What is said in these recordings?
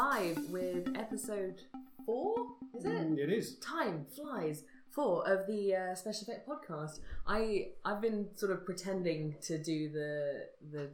live with episode four. Is it? Mm, it is. Time flies. Four of the uh, Special Effect podcast. I I've been sort of pretending to do the the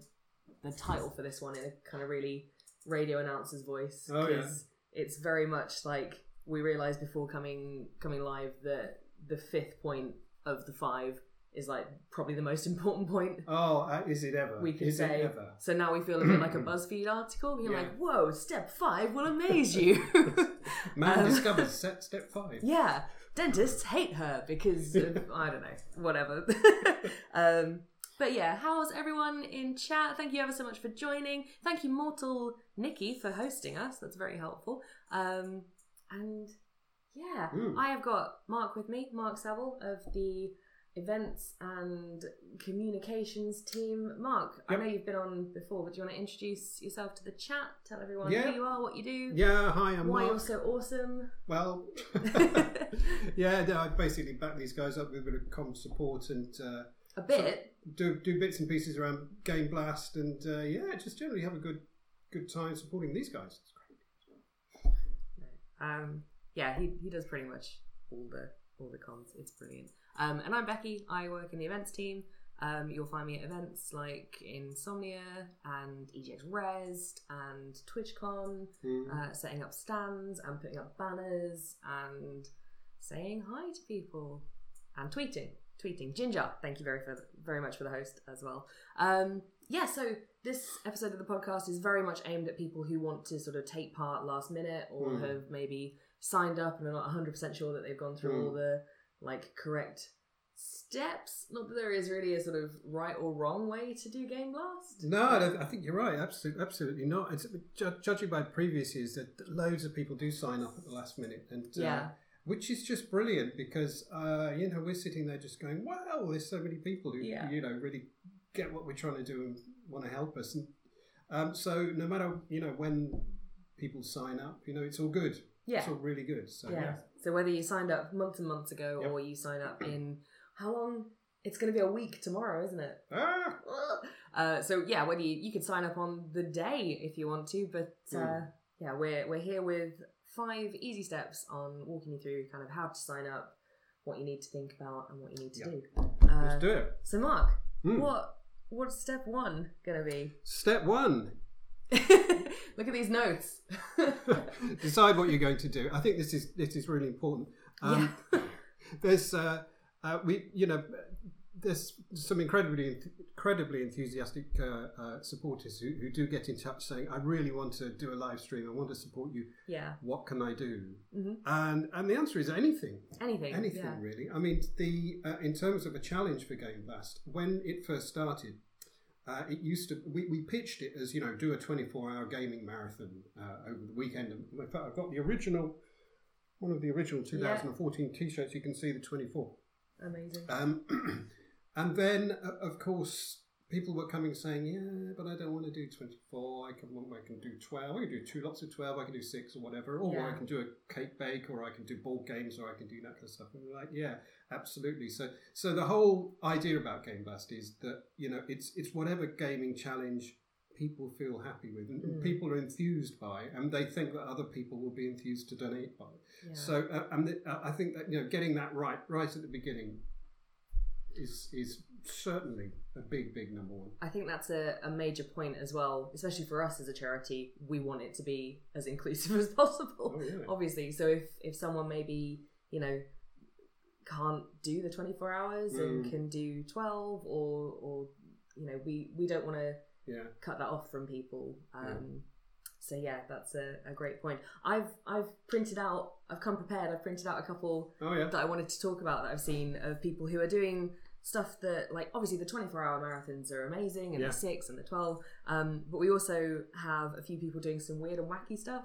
the title for this one in a kind of really radio announcer's voice Oh, yeah. it's very much like we realized before coming coming live that the fifth point of the five is like probably the most important point Oh, uh, is it ever? we could is say. ever? So now we feel a bit like a BuzzFeed article. Being Yeah. like, "Whoa, step five will amaze you." Man Um, discovers set step five. yeah, dentists hate her because of, I don't know, whatever. um, but yeah, how's everyone in chat? Thank you ever so much for joining. Thank you, Mortal Nikki, for hosting us. That's very helpful. Um, and yeah, Mm. I have got Mark with me, Mark Saville of the events and communications team. Mark, I know you've been on before, but do you want to introduce yourself to the chat? Tell everyone Yeah. who you are, what you do, Yeah, hi, I'm why Mark. you're so awesome. Well, yeah, no, I basically back these guys up with a bit of com support and uh, A bit. do do bits and pieces around Game Blast and uh, yeah, just generally have a good good time supporting these guys. It's great. Um, yeah, he, he does pretty much all the all the cons. It's brilliant. Um, and I'm Becky. I work in the events team. Um, you'll find me at events like Insomnia and EGX Rezzed and TwitchCon, Mm. uh, setting up stands and putting up banners and saying hi to people and tweeting. Tweeting. Ginger, thank you very for, very much for the host as well. Um, yeah, so this episode of the podcast is very much aimed at people who want to sort of take part last minute or Mm. have maybe signed up and are not 100% sure that they've gone through Mm. all the like correct steps. Not that there is really a sort of right or wrong way to do Game Blast. No, I, I think you're right. Absolutely, absolutely not. It's, judging by previous years, that loads of people do sign up at the last minute, and uh, Yeah. Which is just brilliant because uh, you know we're sitting there just going, "Wow, there's so many people who Yeah. you know really get what we're trying to do and want to help us." And um, so, no matter you know when people sign up, you know it's all good. Yeah. It's all really good. So yeah. yeah, So whether you signed up months and months ago Yep. or you sign up in how long? It's going to be a week tomorrow, isn't it? Ah! Uh, so yeah, whether you, you could sign up on the day if you want to, but uh, Mm. yeah, we're we're here with five easy steps on walking you through kind of how to sign up, what you need to think about, and what you need to do. Uh, let's do it. so Mark, Hmm. what what's step one gonna be? Step one: Look at these notes. decide what you're going to do. I think this is this is really important. Um, There's uh, uh, we you know there's some incredibly incredibly enthusiastic uh, uh, supporters who, who do get in touch saying I really want to do a live stream. I want to support you. yeah. What can I do? hmm And and the answer is anything. Anything. Anything Yeah. really. I mean, the uh, in terms of a challenge for Game Blast, when it first started, uh, it used to we, we pitched it as you know do a 24 hour gaming marathon uh, over the weekend. And in fact, I've got the original one of the original 2014 t-shirts. You can see the 24. Amazing. Um, and then of course. People were coming saying, "Yeah, but I don't want to do twenty-four. I can, I can do twelve. I can do two lots of twelve. I can do six or whatever. Or Yeah. I can do a cake bake, or I can do board games, or I can do that kind of stuff." And we're like, "Yeah, absolutely." So, so the whole idea about Game Blast is that you know it's it's whatever gaming challenge people feel happy with and Mm. people are enthused by, and they think that other people will be enthused to donate by. Yeah. So, uh, and the, uh, I think that you know getting that right right at the beginning is is certainly a big big number one. I think that's a, a major point as well, especially for us as a charity. We want it to be as inclusive as possible, Oh, yeah. obviously. So if, if someone maybe, you know, can't do the 24 hours and Mm. can do 12 or, or you know, we, we don't want to Yeah. cut that off from people. Um, So yeah, that's a, a great point. I've I've printed out. I've come prepared. I've printed out a couple Oh yeah. that I wanted to talk about that I've seen of people who are doing stuff that like obviously the 24 hour marathons are amazing and Yeah. the 6 and the 12 um, but we also have a few people doing some weird and wacky stuff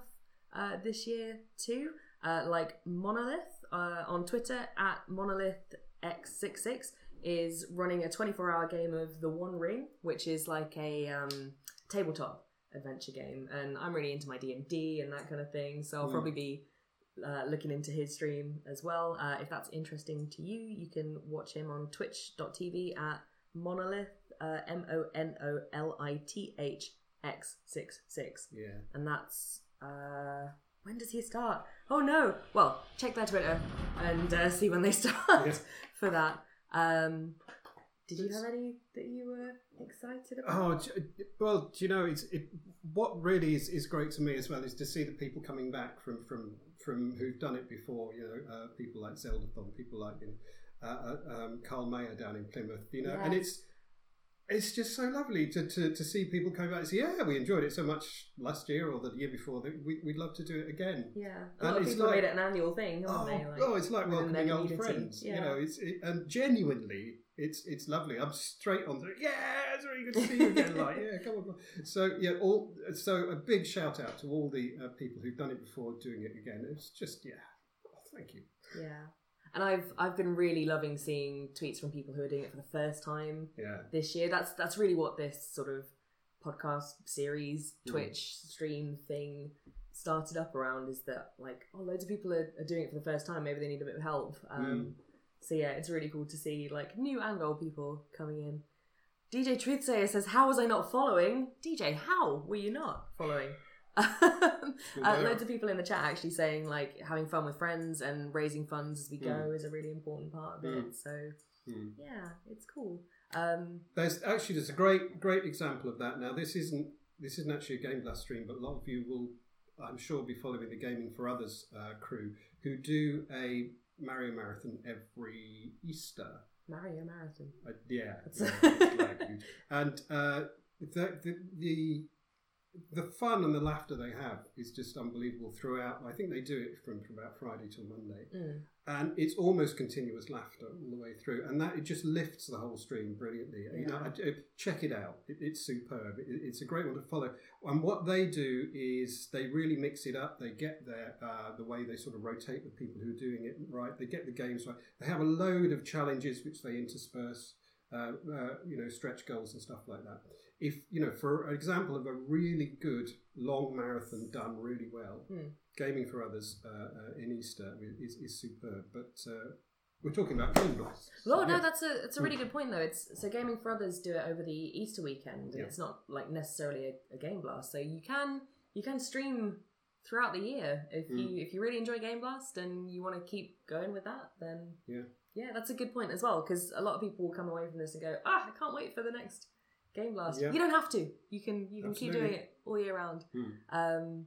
uh, this year too uh, like monolith uh, on twitter at monolith x66 is running a 24 hour game of the one ring which is like a um, tabletop adventure game and i'm really into my d&d and that kind of thing so i'll Mm. probably be uh, looking into his stream as well. Uh, if that's interesting to you, you can watch him on twitch.tv at monolith, uh, M O N O L I T H X 6 6. Yeah. And that's Uh, when does he start? Oh no! Well, check their Twitter and uh, see when they start Yeah. for that. Um, did you have any that you were excited about? Oh, well, do you know, it's it. What really is, is great to me as well is to see the people coming back from from from who've done it before. You know, uh, people like Zelda Zeldathon, people like you know, uh, uh, um, Carl Mayer down in Plymouth. You know, and it's it's just so lovely to, to, to see people coming back and say, yeah, we enjoyed it so much last year or the year before that we, we'd love to do it again. Yeah, a And lot of it's people like- made it an annual thing, Oh, they? Like, oh, it's like welcoming old friends. Yeah. You know, it's it, and genuinely, it's it's lovely. I'm straight on the yeah, it's really good to see you again. like yeah, come on. So yeah, all so a big shout out to all the uh, people who've done it before doing it again. It's just yeah, oh, thank you. yeah. And I've I've been really loving seeing tweets from people who are doing it for the first time Yeah, this year. That's that's really what this sort of podcast series, Mm. Twitch stream thing started up around. Is that like oh, loads of people are, are doing it for the first time. Maybe they need a bit of help. Um, Mm. So yeah, it's really cool to see like new and old people coming in. DJ Truthsayer says, "How was I not following?" DJ, how were you not following? uh, loads of people in the chat actually saying like having fun with friends and raising funds as we go Mm. is a really important part of it. So Mm. yeah, it's cool. Um, There's actually there's a great great example of that. Now this isn't this isn't actually a Game Blast stream, but a lot of you will, I'm sure, be following the Gaming for Others uh, crew who do a Mario marathon every Easter. Mario Marathon. Uh, yeah, yeah, it's like and uh, the, the the the fun and the laughter they have is just unbelievable throughout. I think they do it from, from about Friday till Monday, Mm. and it's almost continuous laughter all the way through, and that it just lifts the whole stream brilliantly. You know, I- I- check it out; it, it's superb. It, it's a great one to follow. And what they do is they really mix it up. They get their uh, the way they sort of rotate the people who are doing it right. They get the games right. They have a load of challenges which they intersperse. Uh, uh, you know, stretch goals and stuff like that. If you know, for an example of a really good long marathon done really well, Hmm. gaming for others uh, uh, in Easter is, is superb. But uh, we're talking about game blasts. Well, no, yeah. that's a that's a really good point though. It's so gaming for others do it over the Easter weekend. and Yeah. It's not like necessarily a, a game blast, so you can you can stream throughout the year if Mm. you if you really enjoy Game Blast and you want to keep going with that. Then Yeah. yeah, that's a good point as well because a lot of people will come away from this and go, ah, I can't wait for the next Game Blast. Yeah. You don't have to. You can you can keep doing it all year round. Hmm. Um,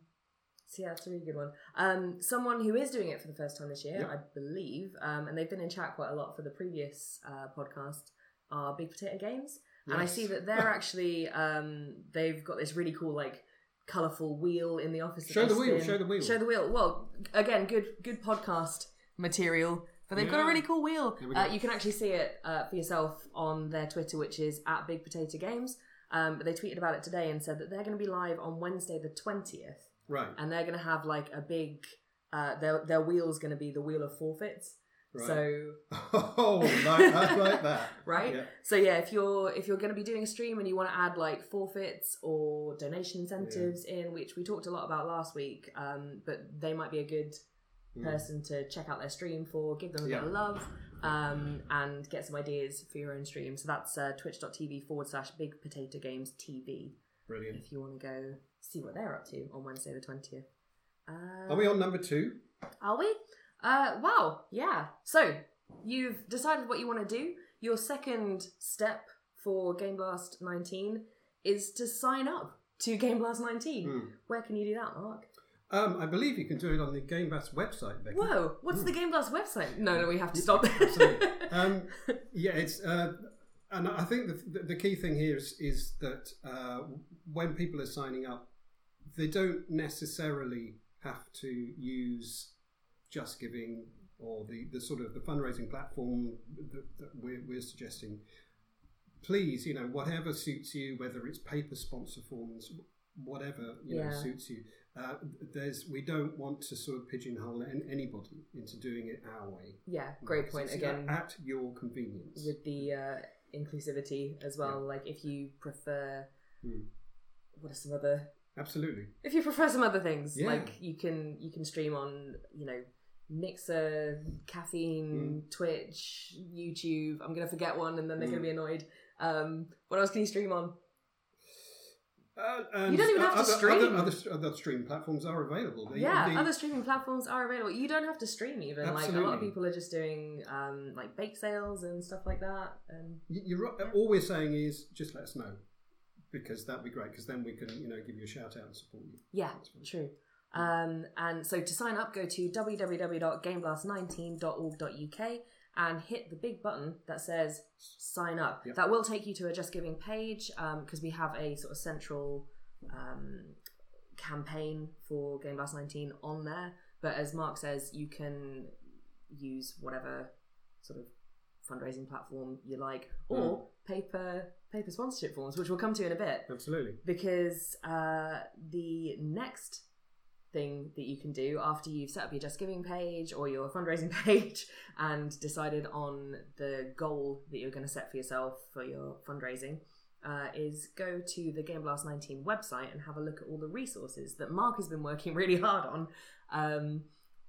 so yeah, that's a really good one. Um, someone who is doing it for the first time this year, Yeah. I believe, um, and they've been in chat quite a lot for the previous uh, podcast, are Big Potato Games, and I see that they're actually um, they've got this really cool like colourful wheel in the office. Show the wheel, show the wheel. Show the wheel. Well, again, good good podcast material. They've got a really cool wheel. Here we Uh, you can actually see it uh, for yourself on their Twitter, which is at Big Potato Games. Um, but they tweeted about it today and said that they're going to be live on Wednesday the twentieth Right. and they're going to have like a big uh, their their wheel's going to be the wheel of forfeits Right. so oh, like, I like that. right Yeah. so yeah if you're if you're going to be doing a stream and you want to add like forfeits or donation incentives in which we talked a lot about last week um, but they might be a good Mm. person to check out their stream for give them a bit of love um, and get some ideas for your own stream so that's uh, twitch.tv forward slash big potato games tv Brilliant. if you want to go see what they're up to on wednesday the 20th uh, Are we on number two? Are we? Uh, wow, yeah. So, you've decided what you want to do. Your second step for Game Blast 19 is to sign up to Game Blast 19. Hmm. Where can you do that, Mark? Um, I believe you can do it on the Game Bass website, Becky. Whoa, what's the Game Blast website? No, no, we have to stop there. Um, yeah, it's uh, and I think the, the, the key thing here is, is that uh, when people are signing up, they don't necessarily have to use Just Giving or the, the sort of the fundraising platform that, that we're, we're suggesting. Please, you know, whatever suits you, whether it's paper sponsor forms, whatever you know suits you. Uh, there's we don't want to sort of pigeonhole an- anybody into doing it our way. yeah, great point It's again. At your convenience. with the uh, inclusivity as well. Like, if you prefer, Hmm. what are some other Absolutely. if you prefer some other things Yeah. like you can you can stream on you know mixer caffeine Mm. twitch youtube i'm gonna forget one and then they're Mm. gonna be annoyed um what else can you stream on Uh, and You don't even have to other, stream. Other, other, other streaming platforms are available. The- yeah, the- other streaming platforms are available. You don't have to stream even. Like a lot of people are just doing um, like bake sales and stuff like that. And You're right. All we're saying is just let us know because that'd be great. Because then we can, you know, give you a shout out and support you. yeah, true. Um, and so to sign up, go to www.gameblast19.org.uk and hit the big button that says sign up. Yep. That will take you to a Just Giving page because we have a sort of central um, campaign for Game Blast 19 on there. But as Mark says, you can use whatever sort of fundraising platform you like or paper paper sponsorship forms, which we'll come to in a bit Absolutely. because uh, the next thing that you can do after you've set up your Just Giving page or your fundraising page and decided on the goal that you're going to set for yourself for your fundraising uh, is go to the Game Blast 19 website and have a look at all the resources that Mark has been working really hard on. Um,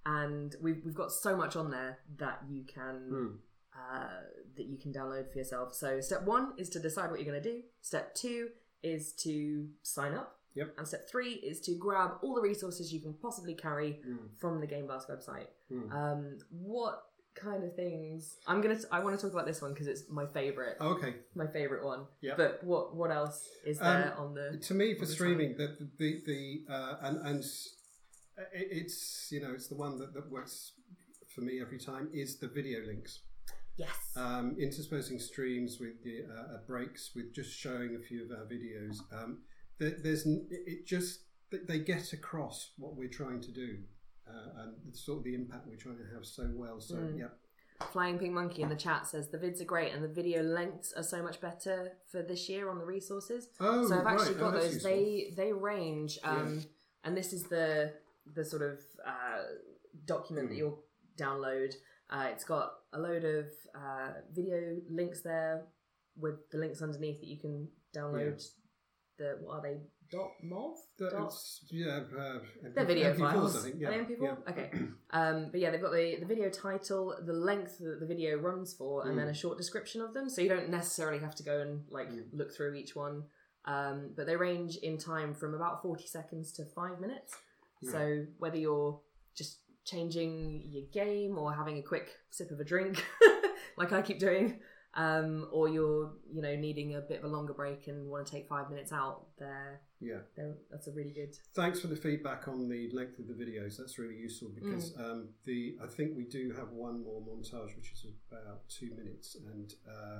and we've, we've got so much on there that you can Hmm. uh, that you can download for yourself. So step one is to decide what you're going to do. Step two is to sign up. Yep. And step three is to grab all the resources you can possibly carry Mm. from the Game Blast website. Mm. Um, what kind of things? I'm gonna. I want to talk about this one because it's my favorite. Okay. My favorite one. Yeah. But what what else is there on the? to me for the streaming the the the, the uh, and and it's you know it's the one that, that works for me every time is the video links Yes. um, interspersing streams with the uh, uh, breaks with just showing a few of our videos um, there's it just they get across what we're trying to do uh, and sort of the impact we're trying to have so well so Mm. yeah Flying Pink Monkey in the chat says the vids are great and the video lengths are so much better for this year on the resources. oh so I've actually right. got oh, those. useful. They they range, um, and this is the the sort of uh, document that Mm. you'll download. Uh, it's got a load of uh, video links there with the links underneath that you can download. The what are they? Dot mov. Dot yeah uh, they're video MP4s, files. I think. Are yeah, they MP4? yeah. Okay. Um, but yeah, they've got the, the video title, the length that the video runs for, and then Mm. a short description of them. So you don't necessarily have to go and like Mm. look through each one. Um, but they range in time from about 40 seconds to five minutes. Yeah. So whether you're just changing your game or having a quick sip of a drink, like I keep doing, um, or you're you know needing a bit of a longer break and want to take five minutes out, there, yeah there that's a really good. Thanks for the feedback on the length of the videos. That's really useful because Mm. um, the I think we do have one more montage, which is about two minutes, and uh,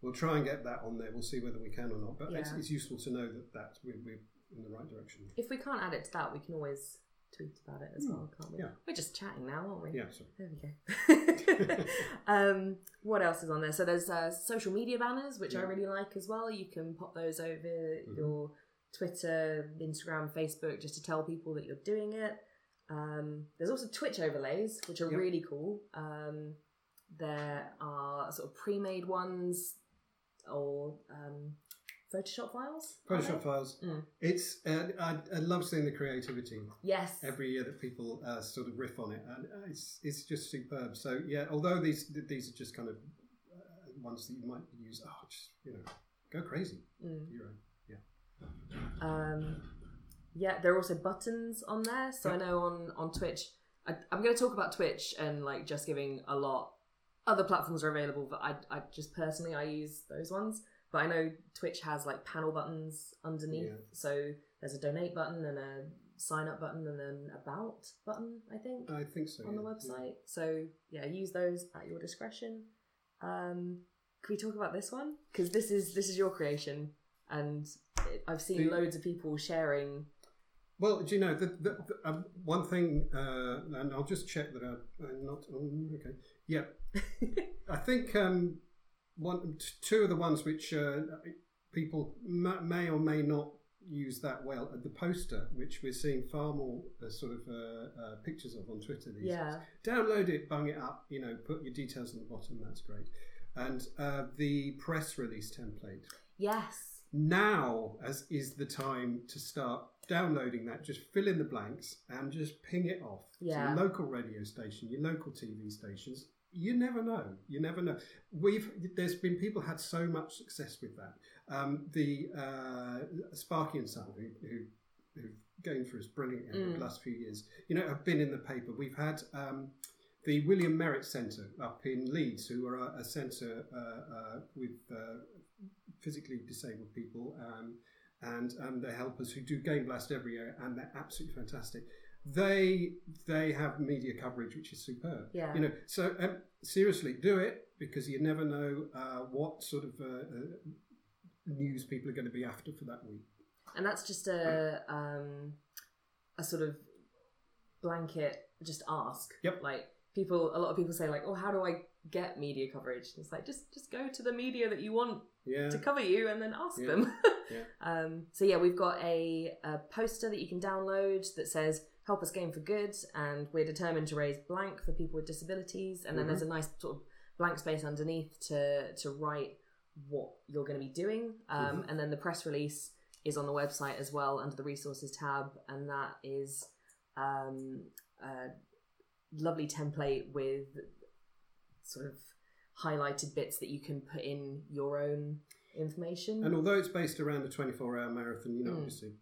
we'll try and get that on there. We'll see whether we can or not. But it's, it's useful to know that that we're, we're in the right direction. If we can't add it to that, we can always tweet about it as Hmm, well, can't we? yeah. We're just chatting now, aren't we? Yeah. So There we go. um, what else is on there? So there's uh, social media banners, which I really like as well. You can pop those over Mhm. your Twitter, Instagram, Facebook, just to tell people that you're doing it. Um, there's also Twitch overlays, which are Yep. really cool. Um, there are sort of pre-made ones or um, Photoshop files. Photoshop files. Mm. It's uh, I, I love seeing the creativity Yes. every year that people uh, sort of riff on it, and uh, it's it's just superb. So yeah, although these these are just kind of uh, ones that you might use, oh, just you know, go crazy. Mm. Your own. Um, yeah, there are also buttons on there. So I know on on Twitch, I, I'm going to talk about Twitch and like just giving a lot. Other platforms are available, but I, I just personally I use those ones. But I know Twitch has like panel buttons underneath. Yeah. So there's a donate button and a sign up button and an about button. I think I think so. on the yeah, website. So yeah, use those at your discretion. Um, can we talk about this one? Because this is this is your creation, and it, I've seen The- loads of people sharing. Well, do you know the, the, the um, one thing, uh, and I'll just check that I, I'm not. Um, okay, yeah, I think um, one, two of the ones which uh, people ma- may or may not use that well the poster, which we're seeing far more uh, sort of uh, uh, pictures of on Twitter these days. Download it, bung it up, you know, put your details on the bottom. That's great. And uh, the press release template yes, now as is the time to start downloading that just fill in the blanks and just ping it off Yeah. to your local radio station your local tv stations you never know you never know we've there's been people had so much success with that um, the uh, Sparky and Son, who, who who've going for us brilliantly over Mm. the last few years, you know, have been in the paper. We've had um, the William Merritt Centre up in Leeds, who are a, a centre uh, uh, with uh, physically disabled people, um, and um, they help us who do Game Blast every year, and they're absolutely fantastic. They they have media coverage which is superb. Yeah. You know, so um, seriously, do it because you never know uh, what sort of uh, uh, news people are going to be after for that week. and that's just a um, a sort of blanket just ask. Yep. Like people, a lot of people say like, "Oh, how do I get media coverage?" And it's like just just go to the media that you want Yeah. to cover you, and then ask Yeah. them. Yeah. um, so yeah, we've got a, a poster that you can download that says "Help us game for good," and we're determined to raise blank for people with disabilities. And then Mhm. there's a nice sort of blank space underneath to to write what you're going to be doing. Um, Mhm. And then the press release is on the website as well under the resources tab, and that is um, a lovely template with sort of highlighted bits that you can put in your own information. And although it's based around a 24 hour marathon, you know, Mm. obviously.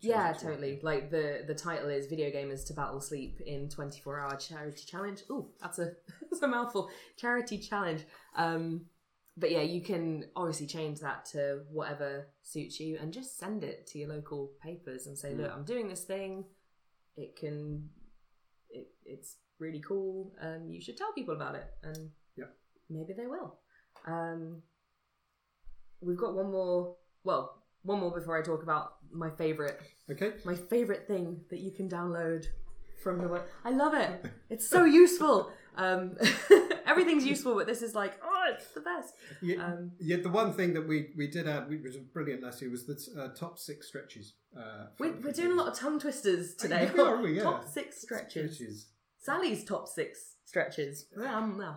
Yeah, totally. Like the the title is "Video Gamers to Battle Sleep in 24 Hour Charity Challenge." Oh, that's a that's a mouthful. Charity challenge. Um, but yeah, you can obviously change that to whatever suits you, and just send it to your local papers and say, Mm. "Look, I'm doing this thing. It can. It, it's really cool. Um, you should tell people about it, and Yeah. maybe they will." Um, we've got one more. Well, one more before I talk about my favorite Okay. my favorite thing that you can download from the web. I love it. It's so useful. Um, everything's useful, but this is like, oh, it's the best. Yeah, Um, yeah, the one thing that we, we did add, which was brilliant last year, was the uh, top six stretches. Uh, we're, we're doing a lot of tongue twisters today. Yeah, are we? Yeah. Top six stretches. stretches. Sally's top six stretches. Um, no.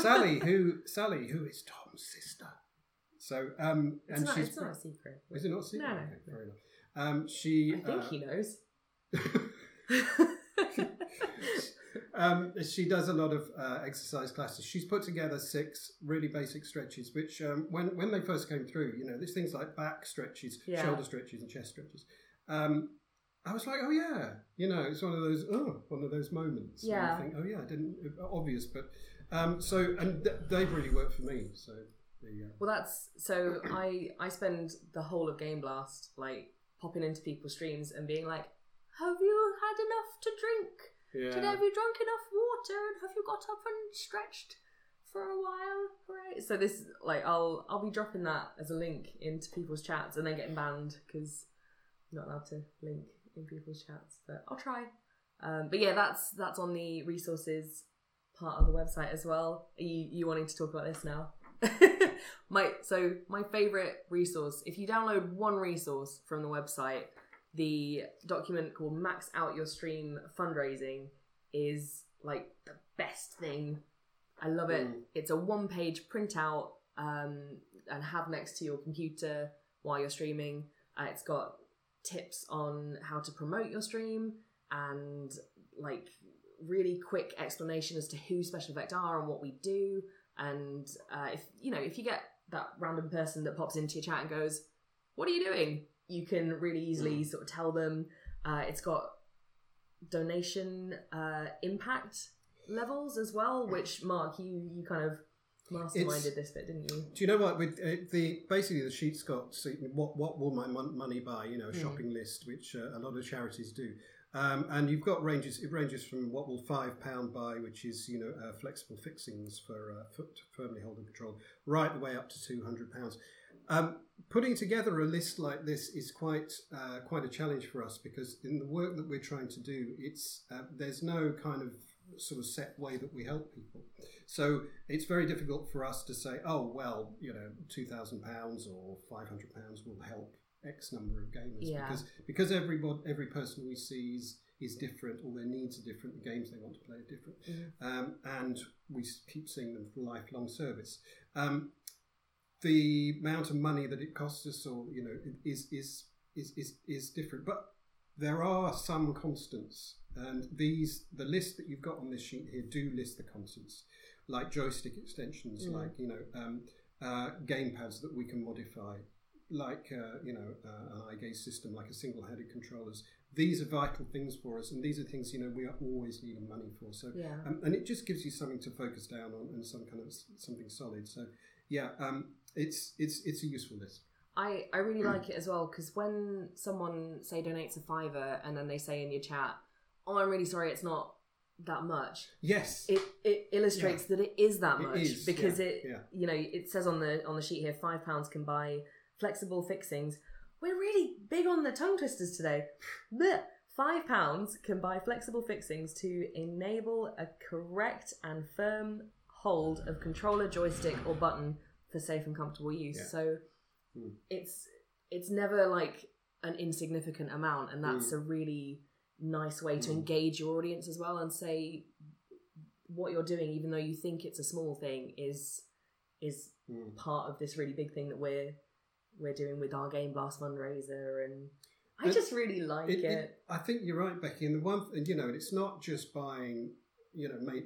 Sally, who Sally, who is Tom's sister. So, um, It's, and not, she's it's not a secret. is it not a secret? No, no, Okay, no. fair enough. Um, she, I think uh, he knows. um, she does a lot of uh, exercise classes. She's put together six really basic stretches, which um, when when they first came through, you know, there's things like back stretches, Yeah. shoulder stretches, and chest stretches. Um, I was like, oh yeah, you know, it's one of those oh, one of those moments. Yeah. Think, oh yeah, I didn't obvious, but um, so and th- they've really worked for me. So Well, that's so. I I spend the whole of Game Blast like popping into people's streams and being like, "Have you had enough to drink? Did yeah, have you drunk enough water? And have you got up and stretched for a while? Right. So this like I'll I'll be dropping that as a link into people's chats and then getting banned because I'm not allowed to link in people's chats. But I'll try. Um, but yeah, that's that's on the resources part of the website as well. Are you you wanting to talk about this now? my so my favorite resource. If you download one resource from the website, the document called Max Out Your Stream Fundraising is like the best thing. I love it. Mm. It's a one page printout um, and have next to your computer while you're streaming. Uh, it's got tips on how to promote your stream and like really quick explanation as to who Special Effect are and what we do. And uh, if you know, if you get that random person that pops into your chat and goes, "What are you doing?" you can really easily sort of tell them. Uh, it's got donation uh, impact levels as well, which Mark, you you kind of masterminded It's- this bit, didn't you? Do you know what? With uh, the basically the sheet's got so what what will my mon- money buy? You know, a Mm. shopping list, which uh, a lot of charities do. Um, and you've got ranges. It ranges from what will five pound buy, which is you know uh, flexible fixings for uh, foot firmly holding control, right the way up to two hundred pounds. Um, putting together a list like this is quite uh, quite a challenge for us because in the work that we're trying to do, it's uh, there's no kind of sort of set way that we help people. So it's very difficult for us to say, oh well, you know, two thousand pounds or five hundred pounds will help X number of gamers Yeah. because because everybody every person we see is is different, all their needs are different, the games they want to play are different, Mhm. um, and we keep seeing them for lifelong service. Um, the amount of money that it costs us, or you know, is is is is, is different, but there are some constants, and these the list that you've got on this sheet here do list the constants, like joystick extensions, Mm. like you know, um, uh, game pads that we can modify. Like uh, you know uh, an eye gaze system, like a single-headed controllers. These are vital things for us, and these are things you know we are always needing money for. So Yeah. um, and it just gives you something to focus down on and some kind of something solid. So yeah, um, it's it's it's a useful list. I, I really like it as well because when someone say donates a fiver and then they say in your chat, "Oh, I'm really sorry, it's not that much," Yes, it it illustrates that it is that much is, because yeah, it yeah. you know it says on the on the sheet here five pounds can buy flexible fixings. We're really big on the tongue twisters today. Blech. Five pounds can buy flexible fixings to enable a correct and firm hold of controller, joystick, or button for safe and comfortable use. Yeah. So Mm. it's it's never like an insignificant amount, and that's a really nice way to Mm. engage your audience as well and say what you're doing, even though you think it's a small thing, is is Mm. part of this really big thing that we're we're doing with our Game Blast fundraiser, and I It- just really like it. It- it- I think you're right, Becky. And the one, and you know, it's not just buying, you know, make,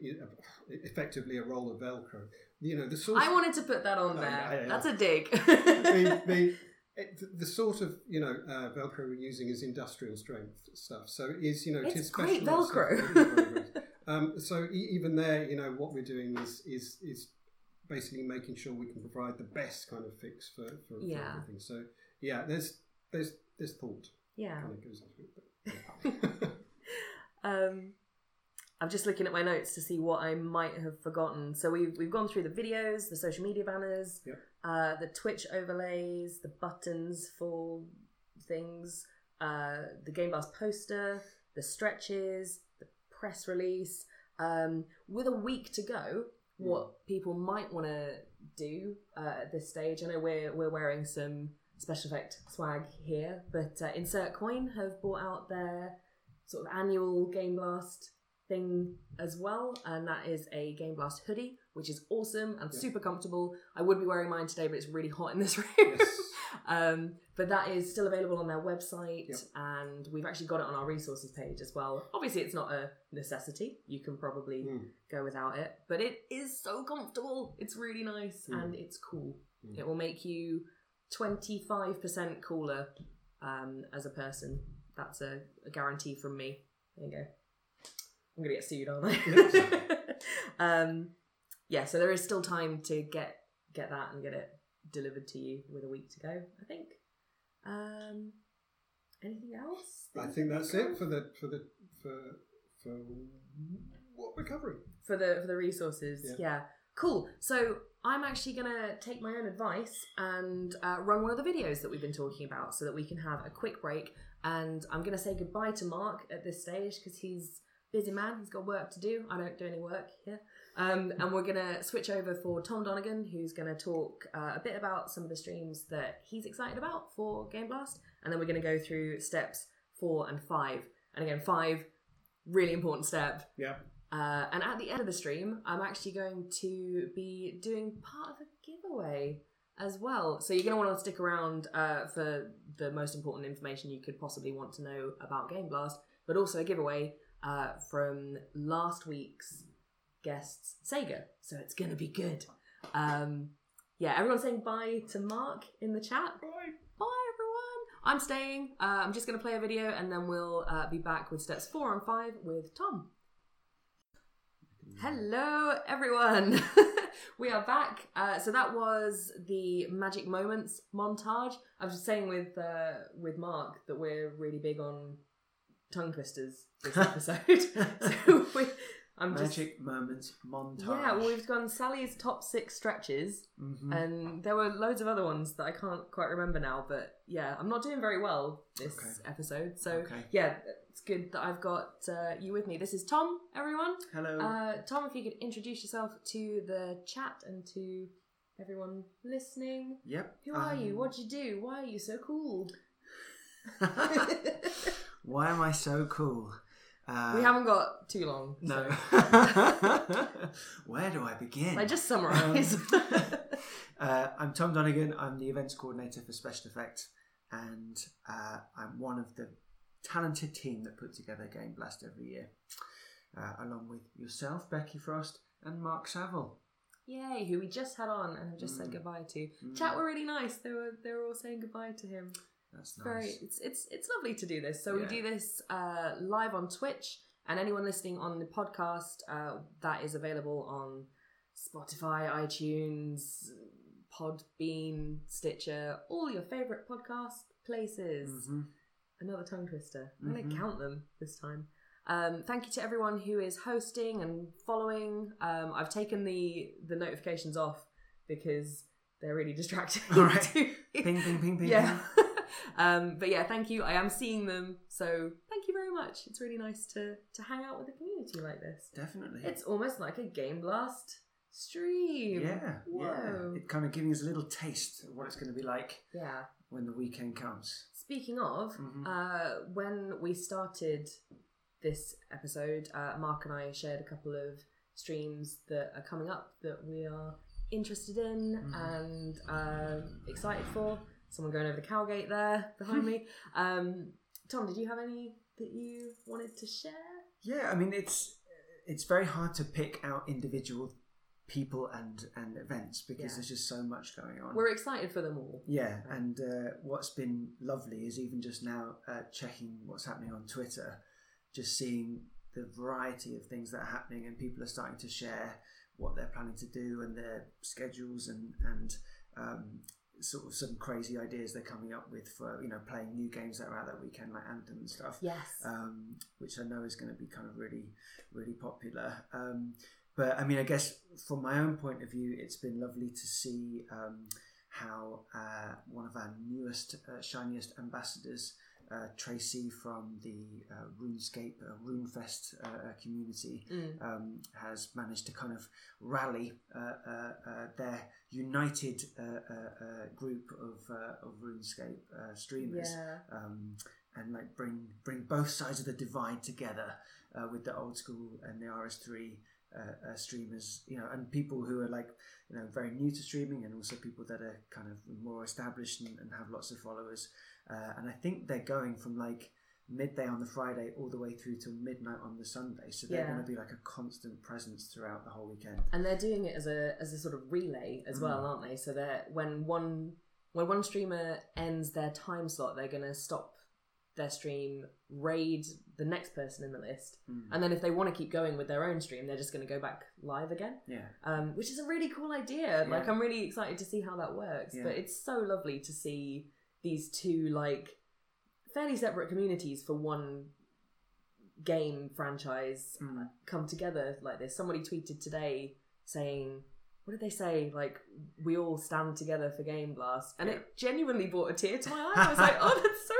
effectively a roll of Velcro. You know, the sort. I wanted to put that on Oh, there. yeah, yeah, yeah. That's a dig. the, the, it- the, sort of you know uh, Velcro we're using is industrial strength stuff. So it is you know it It's great specialised Velcro. stuff. It is great. um, so e- even there, you know, what we're doing is is is basically making sure we can provide the best kind of fix for for, Yeah. for everything. So yeah, there's there's there's thought yeah. kind of goes into it. But, yeah. Um, I'm just looking at my notes to see what I might have forgotten. So we've we've gone through the videos, the social media banners, Yep. uh, the Twitch overlays, the buttons for things, uh, the Game Blast poster, the stretches, the press release. Um, with a week to go, what people might want to do uh, at this stage. I know we're we're wearing some special effect swag here, but uh, Insert Coin have brought out their sort of annual Game Blast thing as well, and that is a Game Blast hoodie, which is awesome and Yeah. super comfortable. I would be wearing mine today, but it's really hot in this room. Yes. Um, but that is still available on their website, Yep. and we've actually got it on our resources page as well. Obviously, it's not a necessity; you can probably Mm. go without it, but it is so comfortable. It's really nice Mm. and it's cool. Mm. It will make you twenty five percent cooler um, as a person. That's a, a guarantee from me. There you go. I'm gonna get sued, aren't I? um, yeah, so there is still time to get get that and get it delivered to you with a week to go. I think. Um, anything else? I think that's it for the for the for for what we're covering. for the for the resources. Yeah. Yeah. Cool. So I'm actually gonna take my own advice and uh, run one of the videos that we've been talking about, so that we can have a quick break. And I'm gonna say goodbye to Mark at this stage because he's a busy man. He's got work to do. I don't do any work here. Um, and we're gonna switch over for Tom Donegan, who's gonna talk uh, a bit about some of the streams that he's excited about for Game Blast, and then we're gonna go through steps four and five. And again, five really important step Yeah. uh, and at the end of the stream, I'm actually going to be doing part of a giveaway as well. So you're going to want to stick around uh, for the most important information you could possibly want to know about Game Blast, but also a giveaway uh, from last week's guests, Sega. So it's going to be good. Um, yeah, everyone's saying bye to Mark in the chat. Bye. Bye, everyone. I'm staying. Uh, I'm just going to play a video and then we'll uh, be back with steps four and five with Tom. Hello, everyone. we are back. Uh, so that was the magic moments montage. I was just saying with uh, with Mark that we're really big on tongue twisters this episode. so we, I'm just Magic moments montage. yeah. Well, we've gone Sally's top six stretches, Mhm. and there were loads of other ones that I can't quite remember now. But yeah, I'm not doing very well this Okay. episode. So Okay. yeah, it's good that I've got uh, you with me. This is Tom, everyone. Hello. Uh, Tom, if you could introduce yourself to the chat and to everyone listening. yep. Who are you? um, What'd you do? Why are you so cool? Why am I so cool? Uh, we haven't got too long. No. so- Where do I begin? I just summarise. Um, uh, I'm Tom Donegan. I'm the events coordinator for Special Effects, and uh, I'm one of the talented team that put together Game Blast every year, uh, along with yourself, Becky Frost, and Mark Saville. Yay, who we just had on and have just said Mm. goodbye to. Mm. Chat were really nice. They were they were all saying goodbye to him. That's nice. Very it's it's it's lovely to do this. So we do this uh, live on Twitch, and anyone listening on the podcast uh, that is available on Spotify, iTunes, Podbean, Stitcher, all your favorite podcast places. Mhm. Another tongue twister. I'm going Mhm. to count them this time. Um, thank you to everyone who is hosting and following. Um, I've taken the the notifications off because they're really distracting. All right. Ping, ping, ping, ping. yeah. Um, but yeah, thank you. I am seeing them, so thank you very much. It's really nice to to hang out with a community like this. Definitely. It's almost like a Game Blast stream. yeah, Whoa. yeah. It kind of giving us a little taste of what it's going to be like Yeah. when the weekend comes. Speaking of, Mhm. uh, when we started this episode, uh, Mark and I shared a couple of streams that are coming up that we are interested in Mhm. and uh, excited for. Someone going over the Cowgate there behind me. Um, Tom, did you have any that you wanted to share? Yeah, I mean it's it's very hard to pick out individual people and and events because Yeah. there's just so much going on. We're excited for them all. Yeah, and uh, what's been lovely is even just now uh, checking what's happening on Twitter, just seeing the variety of things that are happening, and people are starting to share what they're planning to do and their schedules and and um, sort of some crazy ideas they're coming up with for you know playing new games that are out that weekend like Anthem and stuff Yes. um, which I know is going to be kind of really, really popular. Um, but I mean, I guess from my own point of view, it's been lovely to see um, how uh, one of our newest, uh, shiniest ambassadors, uh, Tracy from the uh, RuneScape, uh, RuneFest uh, uh, community, Mm. um, has managed to kind of rally uh, uh, uh, their united uh, uh, uh, group of, uh, of RuneScape uh, streamers Yeah. um, and like bring bring both sides of the divide together uh, with the old school and the RS3 uh, uh, streamers, you know, and people who are like you know very new to streaming, and also people that are kind of more established and, and have lots of followers. Uh, and I think they're going from like midday on the Friday all the way through till midnight on the Sunday, so they're Yeah. going to be like a constant presence throughout the whole weekend. and they're doing it as a as a sort of relay as well, Mm. aren't they? So that when one when one streamer ends their time slot, they're going to stop their stream, raid the next person in the list, Mm. and then if they want to keep going with their own stream, they're just going to go back live again. Yeah, Um, which is a really cool idea. Like I'm really excited to see how that works. Yeah. But it's so lovely to see these two like fairly separate communities for one game franchise Mm. come together like this. Somebody tweeted today saying, "What did they say? Like we all stand together for Game Blast," and Yeah. it genuinely brought a tear to my eye. I was like, "Oh, that's so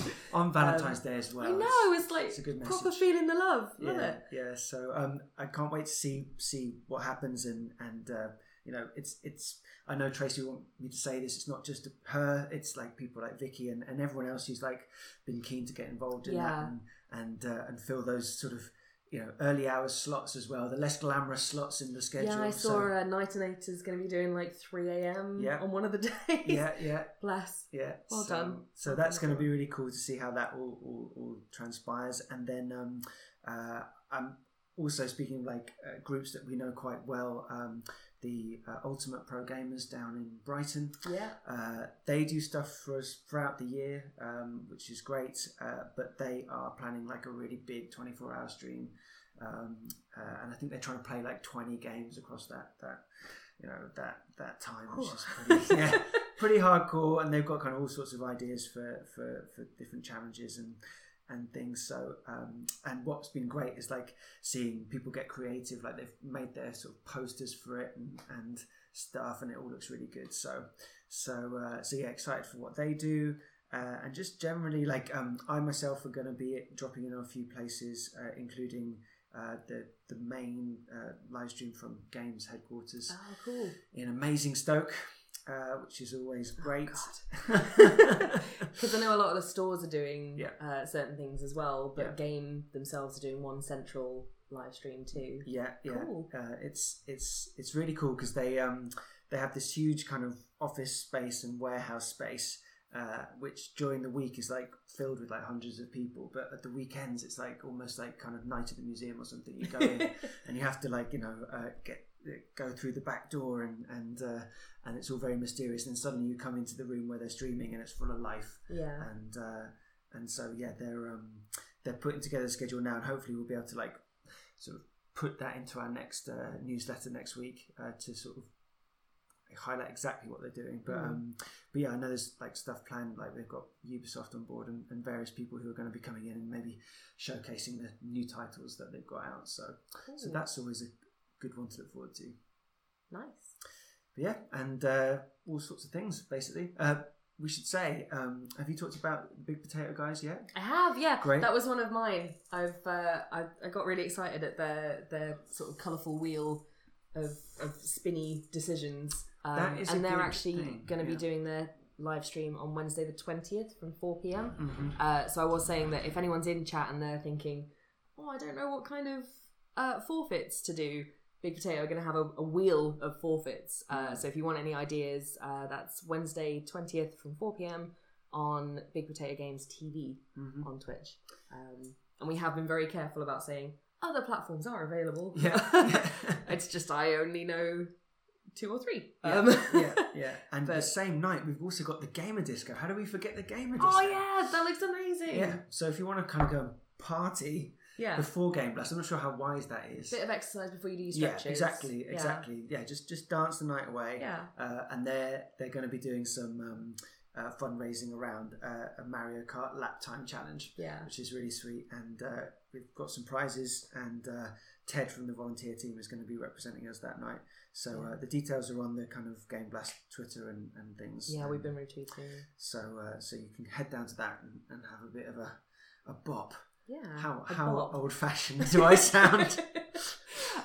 sweet." on Valentine's Day as well. I know it's like it's a good proper message. feeling the love. Love yeah, it. yeah. So um, I can't wait to see see what happens and and uh, you know it's it's. I know Tracy want me to say this. It's not just her. It's like people like Vicky and, and everyone else who's like been keen to get involved in Yeah. that and and uh, and fill those sort of you know early hours slots as well. The less glamorous slots in the schedule. Yeah, I saw so, uh, is going to be doing like 3 a.m. Yeah. on one of the days. yeah, yeah. Bless. Yeah. Well so, done. So that's going to be really cool to see how that all, all, all transpires. And then um, uh, I'm also speaking of like uh, groups that we know quite well. Um, the uh, Ultimate Pro Gamers down in Brighton. Yeah. Uh, they do stuff for us throughout the year, um, which is great. Uh, but they are planning like a really big 24 hour stream. Um, uh, and I think they're trying to play like 20 games across that, that you know, that, that time, which is pretty, yeah, pretty hardcore. And they've got kind of all sorts of ideas for, for, for different challenges and, and things. So, um, and what's been great is like seeing people get creative, like they've made their sort of posters for it and, and stuff, and it all looks really good. So, so, uh, so yeah, excited for what they do. Uh, and just generally, like um, I myself are going to be dropping in on a few places, uh, including uh, the the main uh, live stream from Games headquarters Oh, cool. in amazing Stoke, uh, which is always great. Because I know a lot of the stores are doing Yeah. uh, certain things as well, but Yeah. Game themselves are doing one central live stream too. Yeah, yeah. Cool. Uh, it's it's it's really cool because they um they have this huge kind of office space and warehouse space. Uh, which during the week is like filled with like hundreds of people, but at the weekends it's like almost like kind of night at the museum or something. You go in and you have to like you know uh, get go through the back door and and uh, and it's all very mysterious. And suddenly you come into the room where they're streaming and it's full of life. Yeah. And uh, and so yeah, they're um, they're putting together a schedule now, and hopefully we'll be able to like sort of put that into our next uh, newsletter next week uh, to sort of highlight exactly what they're doing. But Mm. um, but yeah, I know there's like stuff planned. Like they've got Ubisoft on board and, and various people who are going to be coming in and maybe showcasing the new titles that they've got out. So so that's always a good one to look forward to. nice. But yeah, and uh, all sorts of things basically. Uh, we should say, um, have you talked about the Big Potato Guys yet? I have, yeah. Great. That was one of mine. I've uh, I, I got really excited at their their sort of colourful wheel of of spinny decisions. Um, That is and they're actually going to be doing their live stream on Wednesday the twentieth from four pm. Mm-hmm. Uh, so I was saying that if anyone's in chat and they're thinking, oh, I don't know what kind of uh, forfeits to do, Big Potato are going to have a, a wheel of forfeits. Uh, so if you want any ideas, uh, that's Wednesday 20th from 4 pm on Big Potato Games TV Mhm. on Twitch. Um, and we have been very careful about saying other platforms are available. Yeah. it's just I only know two or three. Yeah, Um, yeah, yeah. And the same night, we've also got the Gamer Disco. How do we forget the Gamer Disco? oh, yeah, that looks amazing. Yeah. So if you want to kind of go party Yeah. before Game Blast, I'm not sure how wise that is. Bit of exercise before you do your yeah, stretches. exactly, Yeah. exactly. Yeah, just just dance the night away. Yeah. Uh, and they're they're going to be doing some um, uh, fundraising around uh, a Mario Kart lap time challenge, Yeah. which is really sweet. And uh, we've got some prizes, and uh, Ted from the volunteer team is going to be representing us that night. So uh, the details are on the kind of Game Blast Twitter and, and things. Yeah, we've been retweeting. So uh, so you can head down to that and, and have a bit of a a bop. Yeah. How how old fashioned do I sound? you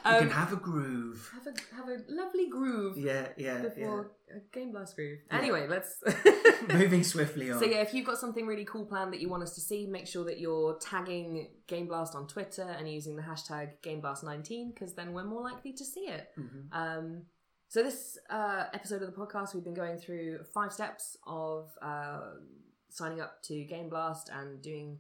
Um, can have a groove. have a have a lovely groove Yeah, yeah, before a game blast groove. Yeah. Anyway, let's. Moving swiftly on. So yeah, if you've got something really cool planned that you want us to see, make sure that you're tagging Game Blast on Twitter and using the hashtag GameBlast19 because then we're more likely to see it. Mhm. Um, so this uh, episode of the podcast, we've been going through five steps of uh, signing up to Game Blast and doing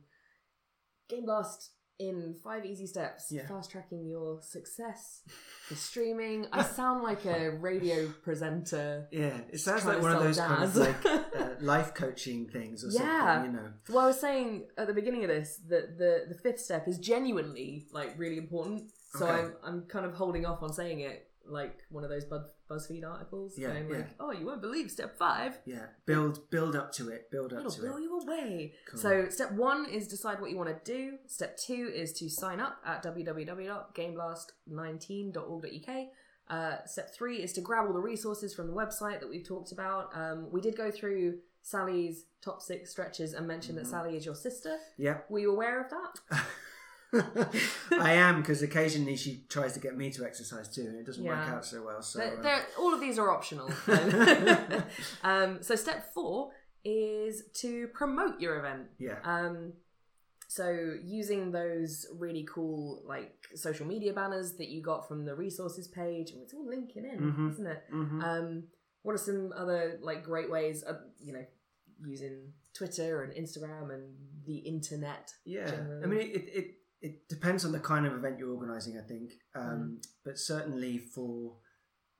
Game Blast in five easy steps. Yeah. Fast tracking your success, the streaming. I sound like a radio presenter. Yeah, it sounds like one of those kind of like uh, life coaching things or Yeah. something, you know. Well, I was saying at the beginning of this that the the fifth step is genuinely like really important. So Okay. I'm I'm kind of holding off on saying it like one of those Buzz, BuzzFeed articles. Yeah, going yeah. like, oh, you won't believe step five. Yeah, build build up to it, build up It'll to blow it. you away. Cool. So step one is decide what you want to do. Step two is to sign up at www.gameblast19.org.uk. Uh, step three is to grab all the resources from the website that we've talked about. Um, we did go through Sally's top six stretches and mention that Mhm. Sally is your sister. Yeah, Were you aware of that? I am because occasionally she tries to get me to exercise too, and it doesn't work out so well. So They're- uh, they're- all of these are optional. um, so step four is to promote your event. yeah, Um, so using those really cool like social media banners that you got from the resources page, oh, it's all linking in, Mhm. isn't it? Mhm. Um, what are some other like great ways? Of, you know, using Twitter and Instagram and the internet. yeah. generally. I mean, it, it it depends on the kind of event you're organising, I think. Um, Mm. But certainly for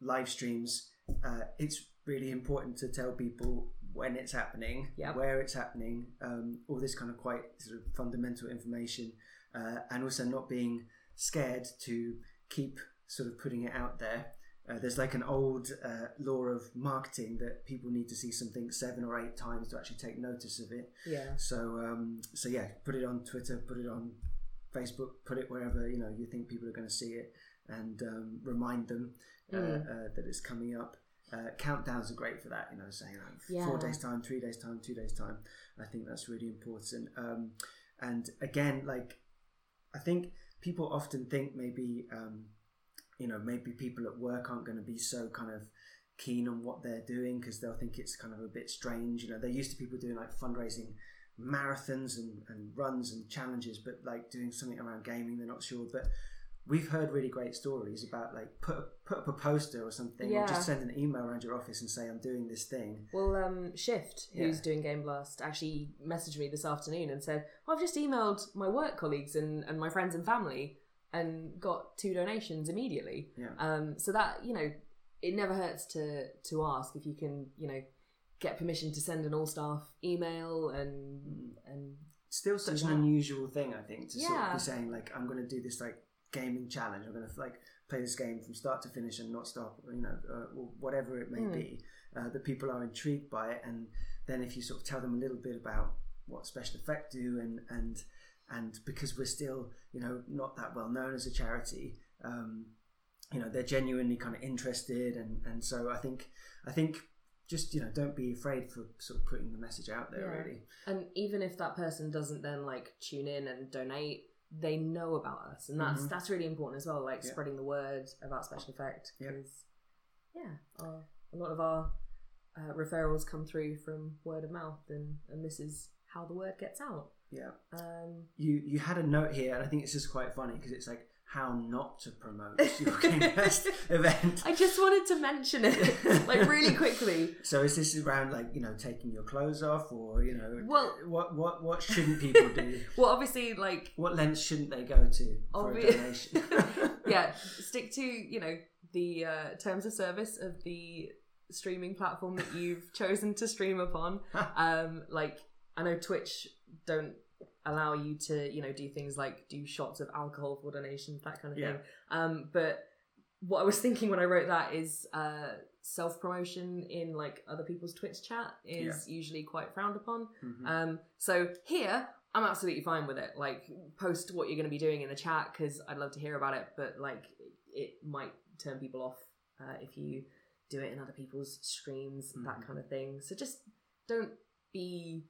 live streams, uh, it's really important to tell people when it's happening, Yep. where it's happening, um, all this kind of quite sort of fundamental information, uh, and also not being scared to keep sort of putting it out there. Uh, there's like an old uh, law of marketing that people need to see something seven or eight times to actually take notice of it. Yeah. So, um, so yeah, put it on Twitter, put it on Facebook, put it wherever you know you think people are going to see it, and um, remind them uh, Mm. uh, that it's coming up. Uh, countdowns are great for that, you know, saying like Yeah. four days time, three days time, two days time. I think that's really important. Um, and again, like I think people often think maybe um, you know maybe people at work aren't going to be so kind of keen on what they're doing because they'll think it's kind of a bit strange. You know, they're used to people doing like fundraising marathons and, and runs and challenges, but like doing something around gaming, they're not sure. But we've heard really great stories about like put put up a poster or something, or just send an email around your office and say I'm doing this thing. Well, um, Shift, who's Yeah. doing Game Blast, actually messaged me this afternoon and said, "I've just emailed my work colleagues and, and my friends and family. and got two donations immediately. Yeah. Um, so that you know, it never hurts to to ask if you can, you know, get permission to send an all staff email and and Still such an unusual thing, I think, to sort of be saying like, I'm going to do this like gaming challenge. I'm going to like play this game from start to finish and not stop, you know, uh, or whatever it may Mm. be. Uh, that people are intrigued by it, and then if you sort of tell them a little bit about what special effect do, and and and because we're still, you know, not that well known as a charity. Um, you know they're genuinely kind of interested and and so i think i think just you know don't be afraid for sort of putting the message out there Yeah. really and even if that person doesn't then like tune in and donate, they know about us, and that's Mhm. that's really important as well. Like Yeah. spreading the word about special effect because yeah, our, a lot of our uh, referrals come through from word of mouth, and and this is how the word gets out. yeah Um, you you had a note here and i think it's just quite funny because it's like how not to promote your event I just wanted to mention it like really quickly. so is this around like you know taking your clothes off or you know Well- what what what shouldn't people do Well, obviously, like what lengths shouldn't they go to for a donation yeah, stick to you know the uh, terms of service of the streaming platform that you've chosen to stream upon. Um, like I know Twitch don't allow you to you know do things like do shots of alcohol for donations that kind of Yeah. thing. Um, but what I was thinking when I wrote that is uh, self promotion in like other people's Twitch chat is usually quite frowned upon. Mhm. Um, so here, I'm absolutely fine with it. Like, post what you're going to be doing in the chat because I'd love to hear about it. But like, it might turn people off uh, if you do it in other people's streams, that Mhm. kind of thing. So just don't be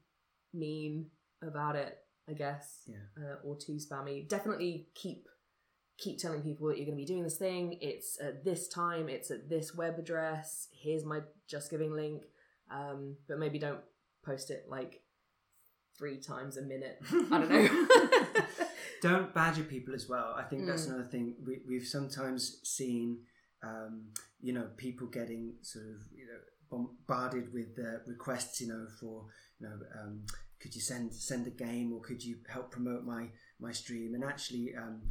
mean about it, I guess, Yeah. uh, or too spammy. Definitely keep keep telling people that you're going to be doing this thing. It's at this time. It's at this web address. Here's my JustGiving link. Um, but maybe don't post it like three times a minute. I don't know. don't badger people as well. I think that's Mm. another thing we, we've sometimes seen. Um, you know, people getting sort of you know bombarded with uh, requests. You know, for you know, um, could you send send a game or could you help promote my my stream? And actually, um,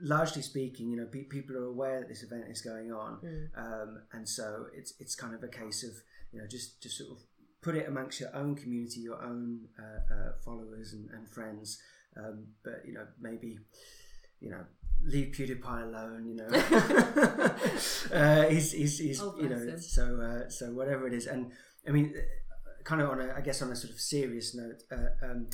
largely speaking, you know, pe- people are aware that this event is going on, Mm. um, and so it's it's kind of a case of you know just just sort of put it amongst your own community, your own uh, uh, followers and, and friends. Um, but you know, maybe you know, leave PewDiePie alone. You know, uh, he's he's, he's Oh, you know, so uh, so whatever it is, and I mean, kind of on a I guess on a sort of serious note, uh, um,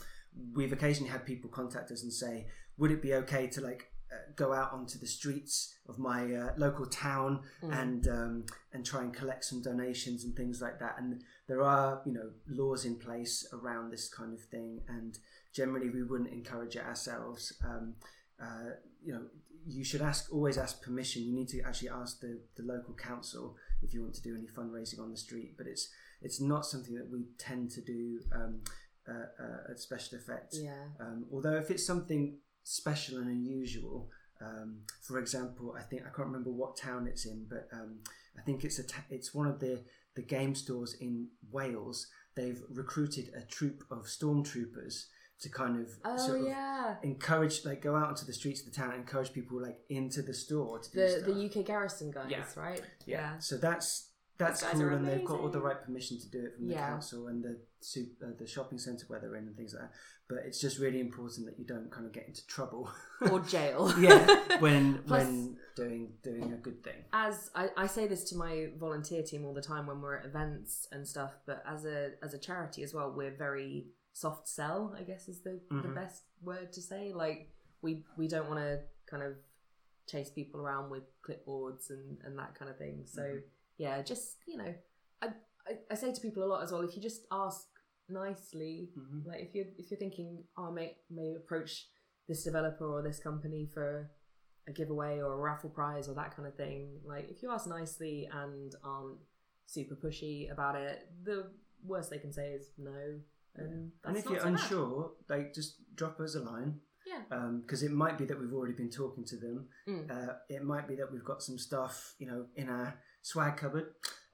we've occasionally had people contact us and say, would it be okay to like uh, go out onto the streets of my uh, local town Mm. and um, and try and collect some donations and things like that. And there are you know laws in place around this kind of thing, and generally we wouldn't encourage it ourselves. Um, uh, you know, you should ask always ask permission. You need to actually ask the, the local council if you want to do any fundraising on the street. But it's it's not something that we tend to do um, uh, uh, at Special Effects. yeah. Um, although if it's something special and unusual, um, for example, I think I can't remember what town it's in, but um, I think it's a ta- it's one of the the game stores in Wales. They've recruited a troop of stormtroopers to kind of Oh sort of yeah. encourage, like, go out into the streets of the town, and encourage people like into the store to do The stuff. the UK Garrison guys, Yeah. right? Yeah. So that's that's cool, and they've got all the right permission to do it from the Yeah. council and the sup- uh, the shopping centre where they're in and things like that. But it's just really important that you don't kind of get into trouble. Or jail. yeah, when Plus- when doing doing a good thing. as I, I say this to my volunteer team all the time when we're at events and stuff, but as a as a charity as well, we're very soft sell, I guess is the, the Mhm. best word to say. Like we we don't want to kind of chase people around with clipboards and, and that kind of thing. So Mhm. yeah, just you know, I, I I say to people a lot as well, if you just ask nicely, Mhm. like if you're if you're thinking, oh, I may may approach this developer or this company for a giveaway or a raffle prize or that kind of thing. Like if you ask nicely and aren't super pushy about it, the worst they can say is no. And, that's And if you're so bad. unsure, like just drop us a line. Yeah. Because it might be that we've already been talking to them. Mm. Uh, it might be that we've got some stuff, you know, in our swag cupboard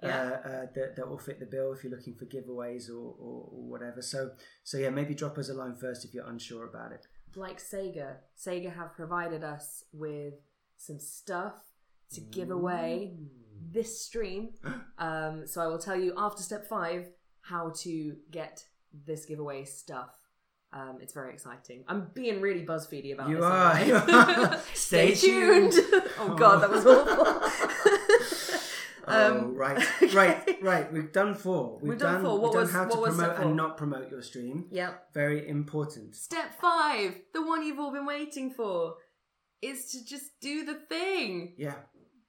Yeah. uh, uh, that, that will fit the bill if you're looking for giveaways or, or, or whatever. So, so yeah, maybe drop us a line first if you're unsure about it. like Sega, Sega have provided us with some stuff to give away this stream. Um, so I will tell you after step five how to get this giveaway stuff. Um, it's very exciting. I'm being really BuzzFeedy about You this. are, you are. Stay, Stay tuned. tuned. oh god, that was awful. oh, Um, right, okay. right, right. We've done four. We've, We've done four. What we've was- done how to was promote and not promote your stream. yep. Very important. Step five, the one you've all been waiting for, is to just do the thing. Yeah.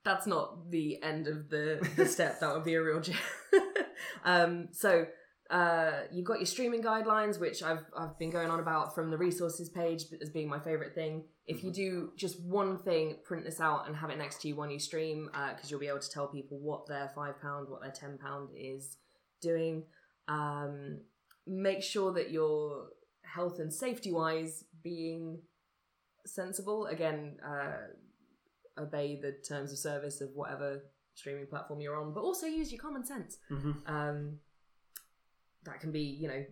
That's not the end of the, the step. That would be a real joke. um, so uh, you've got your streaming guidelines, which I've I've been going on about from the resources page as being my favorite thing. If you do just one thing, print this out and have it next to you when you stream, because you'll be able to tell people what their five pound, what their ten pound is doing. Um, make sure that your health and safety wise being sensible. Again, uh, obey the terms of service of whatever streaming platform you're on, but also use your common sense. hmm Um, that can be, you know,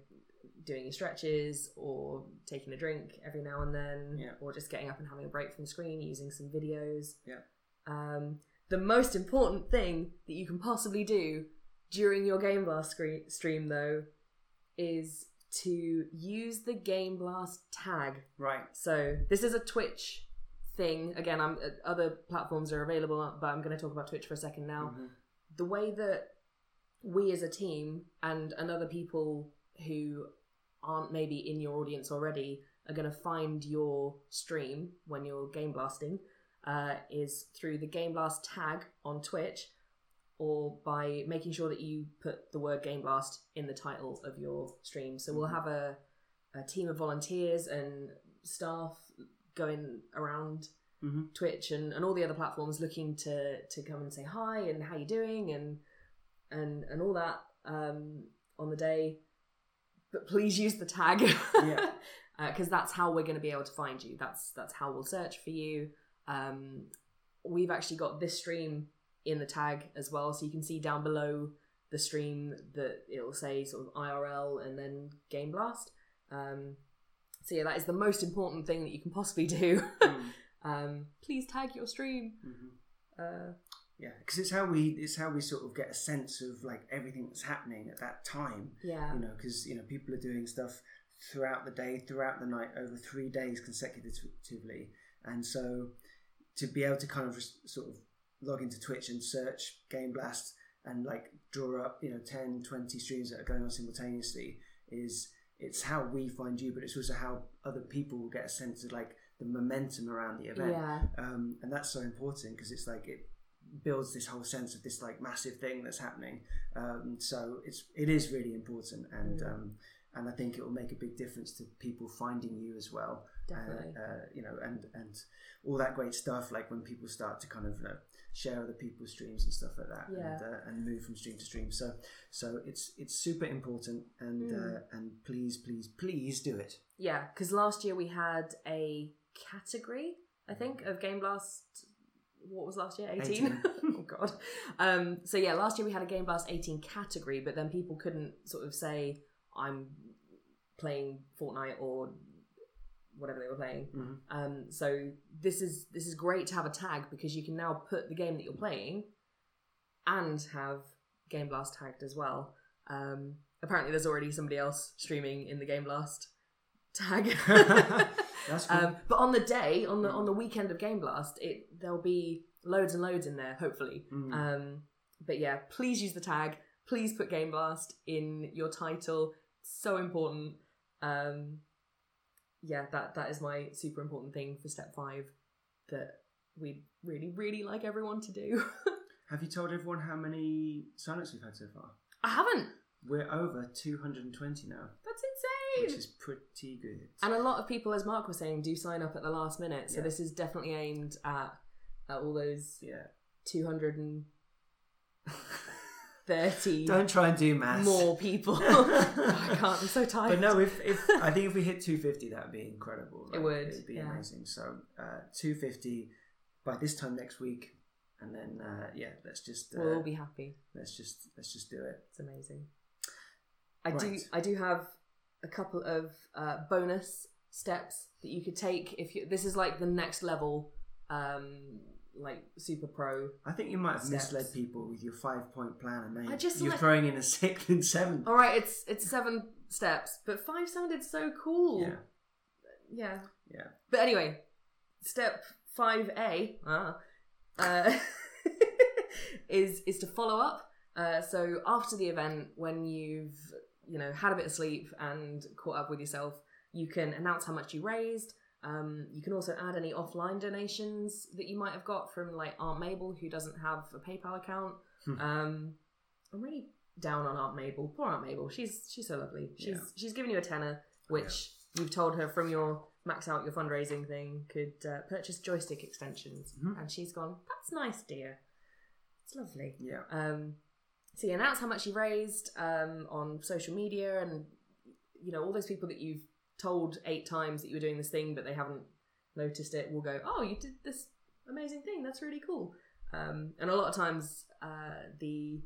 doing your stretches or taking a drink every now and then, Yeah. or just getting up and having a break from the screen, using some videos. Yeah. Um, the most important thing that you can possibly do during your Game Blast screen- stream, though, is to use the Game Blast tag. Right. So this is a Twitch thing. Again, I'm uh, other platforms are available, but I'm going to talk about Twitch for a second now. Mhm. The way that we as a team and and other people who aren't maybe in your audience already are going to find your stream when you're game blasting uh, is through the Game Blast tag on Twitch or by making sure that you put the word Game Blast in the title of your stream. So we'll Mhm. have a, a team of volunteers and staff going around Mhm. Twitch and, and all the other platforms looking to to come and say hi and how you doing and and and all that um, on the day. But please use the tag. Yeah. because that's how we're going to be able to find you. That's that's how we'll search for you. Um, we've actually got this stream in the tag as well, so you can see down below the stream that it'll say sort of IRL and then Game Blast. Um, so yeah, that is the most important thing that you can possibly do. Mm. um, please tag your stream. Mhm. Uh, Yeah, because it's how we it's how we sort of get a sense of like everything that's happening at that time. yeah, You know, because you know people are doing stuff throughout the day, throughout the night, over three days consecutively, and so to be able to kind of sort of log into Twitch and search Game Blast and like draw up you know 10, 20 streams that are going on simultaneously is it's how we find you, but it's also how other people get a sense of like the momentum around the event. Yeah, um, and that's so important because it's like it builds this whole sense of this like massive thing that's happening. Um, so it's it is really important, and Mm. um, and I think it will make a big difference to people finding you as well. definitely. Uh, uh, you know, and and all that great stuff. Like when people start to kind of you know, share other people's streams and stuff like that, Yeah. and, uh, and move from stream to stream. So so it's it's super important, and Mm. uh, and please please please do it. Yeah, because last year we had a category, I think, of Game Blast. What was last year? 18? 18. oh, God. Um, so, yeah, last year we had a Game Blast 18 category, but then people couldn't sort of say, I'm playing Fortnite or whatever they were playing. Mhm. Um, so this is this is great to have a tag because you can now put the game that you're playing and have Game Blast tagged as well. Um, apparently, there's already somebody else streaming in the Game Blast tag. That's cool. um, but on the day, on the on the weekend of Game Blast, it there'll be loads and loads in there. Hopefully, Mm. um, but yeah, please use the tag. Please put Game Blast in your title. It's so important. Um, yeah, that that is my super important thing for step five that we'd really, really like everyone to do. Have you told everyone how many signups we've had so far? I haven't. We're over 220 now, That's which is pretty good. And a lot of people, as Mark was saying, do sign up at the last minute. So Yeah. this is definitely aimed at, at all those yeah. 230 Don't try and do maths. more people. I can't. I'm so tired. But no, if, if I think if we hit 250, that would be incredible. It would, It'd be yeah. amazing. So uh, 250 by this time next week, and then uh, yeah, let's just uh, we'll all be happy. let's just let's just do it. It's amazing. I do. I do have a couple of uh, bonus steps that you could take if you. This is like the next level, um, like super pro. I think you might have Steps. misled people with your five point plan, and then I just you're like- throwing in a sixth and seventh. All right, it's it's seven steps, but five sounded so cool. Yeah, yeah. yeah. But anyway, step five A ah, uh, is is to follow up. Uh, so after the event, when you've you know had a bit of sleep and caught up with yourself, you can announce how much you raised. Um, you can also add any offline donations that you might have got from like Aunt Mabel, who doesn't have a PayPal account. Hmm. um, I'm really down on Aunt Mabel. Poor Aunt Mabel. She's she's so lovely. She's Yeah. she's given you a tenner, which you've told her from your max out your fundraising thing could uh, purchase joystick extensions, Mhm. and she's gone. That's nice, dear. It's lovely. Yeah. Um, so you announce how much you raised um, on social media, and you know all those people that you've told eight times that you were doing this thing, but they haven't noticed it. Will go, oh, you did this amazing thing. That's really cool. Um, and a lot of times, uh, the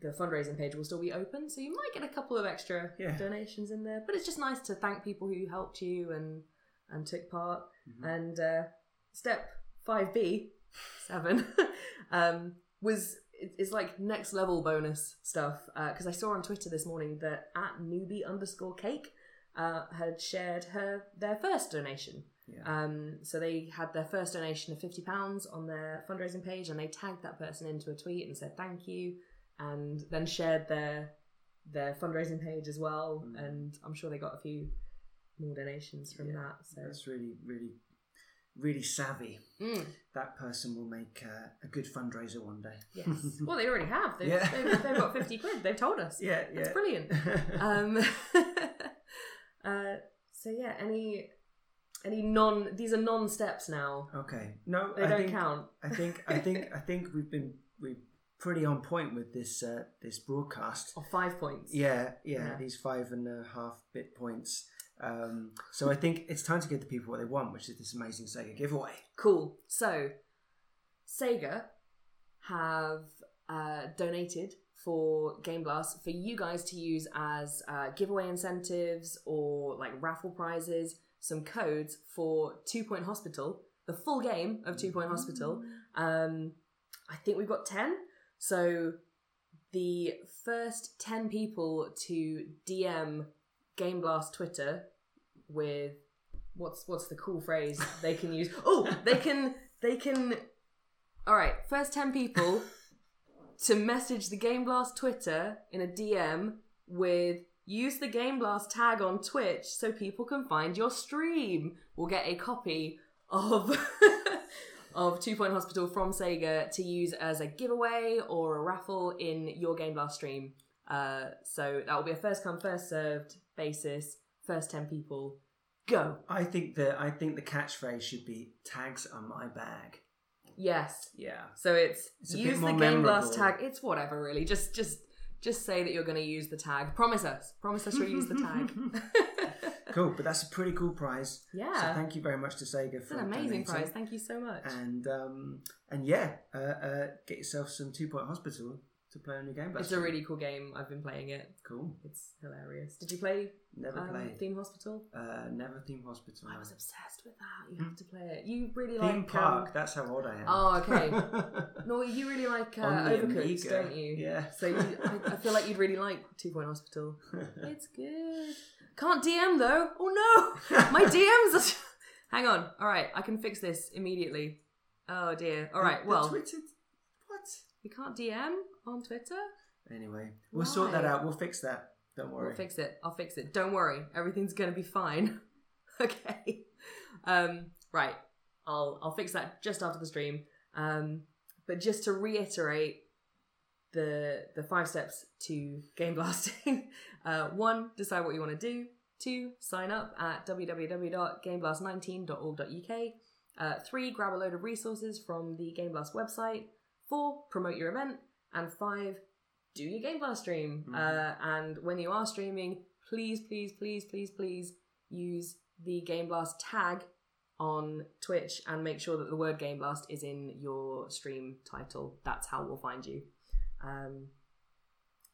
the fundraising page will still be open, so you might get a couple of extra Yeah. donations in there. But it's just nice to thank people who helped you and and took part. Mhm. And uh, step five B, seven, um, was it's like next level bonus stuff because I saw on Twitter this morning that at newbie underscore cake uh, had shared her their first donation. Yeah. Um, so they had their first donation of fifty pounds on their fundraising page, and they tagged that person into a tweet and said thank you, and then shared their their fundraising page as well. Mm. And I'm sure they got a few more donations from Yeah. that. So That's really, really, really savvy. Mm, That person will make uh, a good fundraiser one day. yes. well, they already have. They've, Yeah. they've, they've got fifty quid. They've told us. Yeah, yeah. That's brilliant. Um, uh, so yeah, any any non these are non steps now. okay. No, They I don't think, count. I think, I think, I think we've been we pretty on point with this uh, this broadcast. Or five points. Yeah, yeah, Yeah. these five and a half bit points. Um, so I think it's time to give the people what they want, which is this amazing Sega giveaway. Cool. So Sega have uh, donated for Game Blast for you guys to use as uh, giveaway incentives or like raffle prizes, some codes for Two Point Hospital, the full game of Two Point Hospital. Um, I think we've got 10. So the first 10 people to DM Game Blast Twitter with what's what's the cool phrase they can use? Oh, they can they can All right, first 10 people to message the Game Blast Twitter in a DM with use the Game Blast tag on Twitch so people can find your stream. We'll get a copy of of Two Point Hospital from Sega to use as a giveaway or a raffle in your Game Blast stream. Uh, so that will be a first come first served basis. First ten people, go. I think the I think the catchphrase should be "tags on my bag." Yes. Yeah, So it's, It's use the Game Blast tag. It's whatever really. Just just just say that you're going to use the tag. Promise us. Promise us you'll use the tag. cool. But that's a pretty cool prize. Yeah. So thank you very much to Sega It's for an amazing donating. prize. Thank you so much. And um, and yeah, uh, uh, get yourself some Two Point Hospital to play on your game. It's a really cool game. I've been playing it. cool. It's hilarious. Did you play Never um, played. Theme Hospital? Uh, never Theme Hospital. I was obsessed with that. You have to play it. You really Theme like Theme Park. Um, That's how old I am. oh, okay. no, you really like uh, Overcooked, Amiga. don't you? Yeah. So you, I, I feel like you'd really like Two Point Hospital. It's good. Can't DM though. Oh no, my DMs. Are... Hang on. All right, I can fix this immediately. Oh dear. All right. The- the Well, Twitter. We can't DM on Twitter. Anyway, we'll sort that out. We'll fix that. Don't worry. We'll fix it. I'll fix it. Don't worry. Everything's gonna be fine. okay. Um, right. I'll I'll fix that just after the stream. Um, but just to reiterate the the five steps to game blasting. Uh, one, decide what you want to do. Two, sign up at www.gameblast19.org.uk. Uh, three, grab a load of resources from the Game Blast website. Four, promote your event. And five, do your Game Blast stream. Mhm. Uh, and when you are streaming, please, please, please, please, please use the Game Blast tag on Twitch and make sure that the word Game Blast is in your stream title. That's how we'll find you. Um,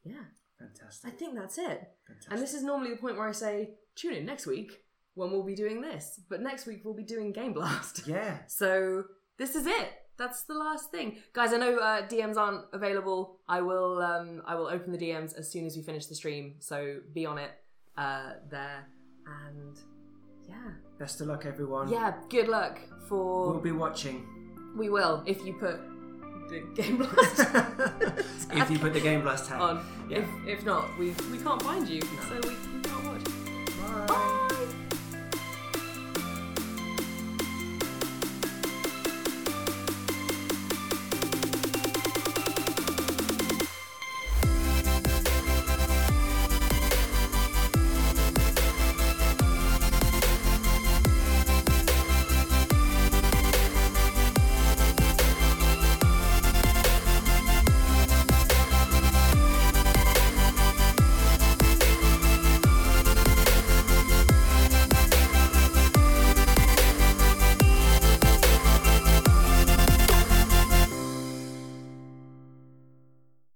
yeah, Fantastic. I think that's it. Fantastic. And this is normally the point where I say, tune in next week when we'll be doing this. But next week we'll be doing Game Blast. Yeah. So this is it. That's the last thing, guys. I know uh, DMs aren't available. I will um, I will open the DMs as soon as we finish the stream. So be on it uh, there. And yeah, Best of luck, everyone. yeah. Good luck for. We'll be watching. we will if you put the Game Blast if you put the Game Blast tag. on. Yeah. If if not, we we can't find you, so we,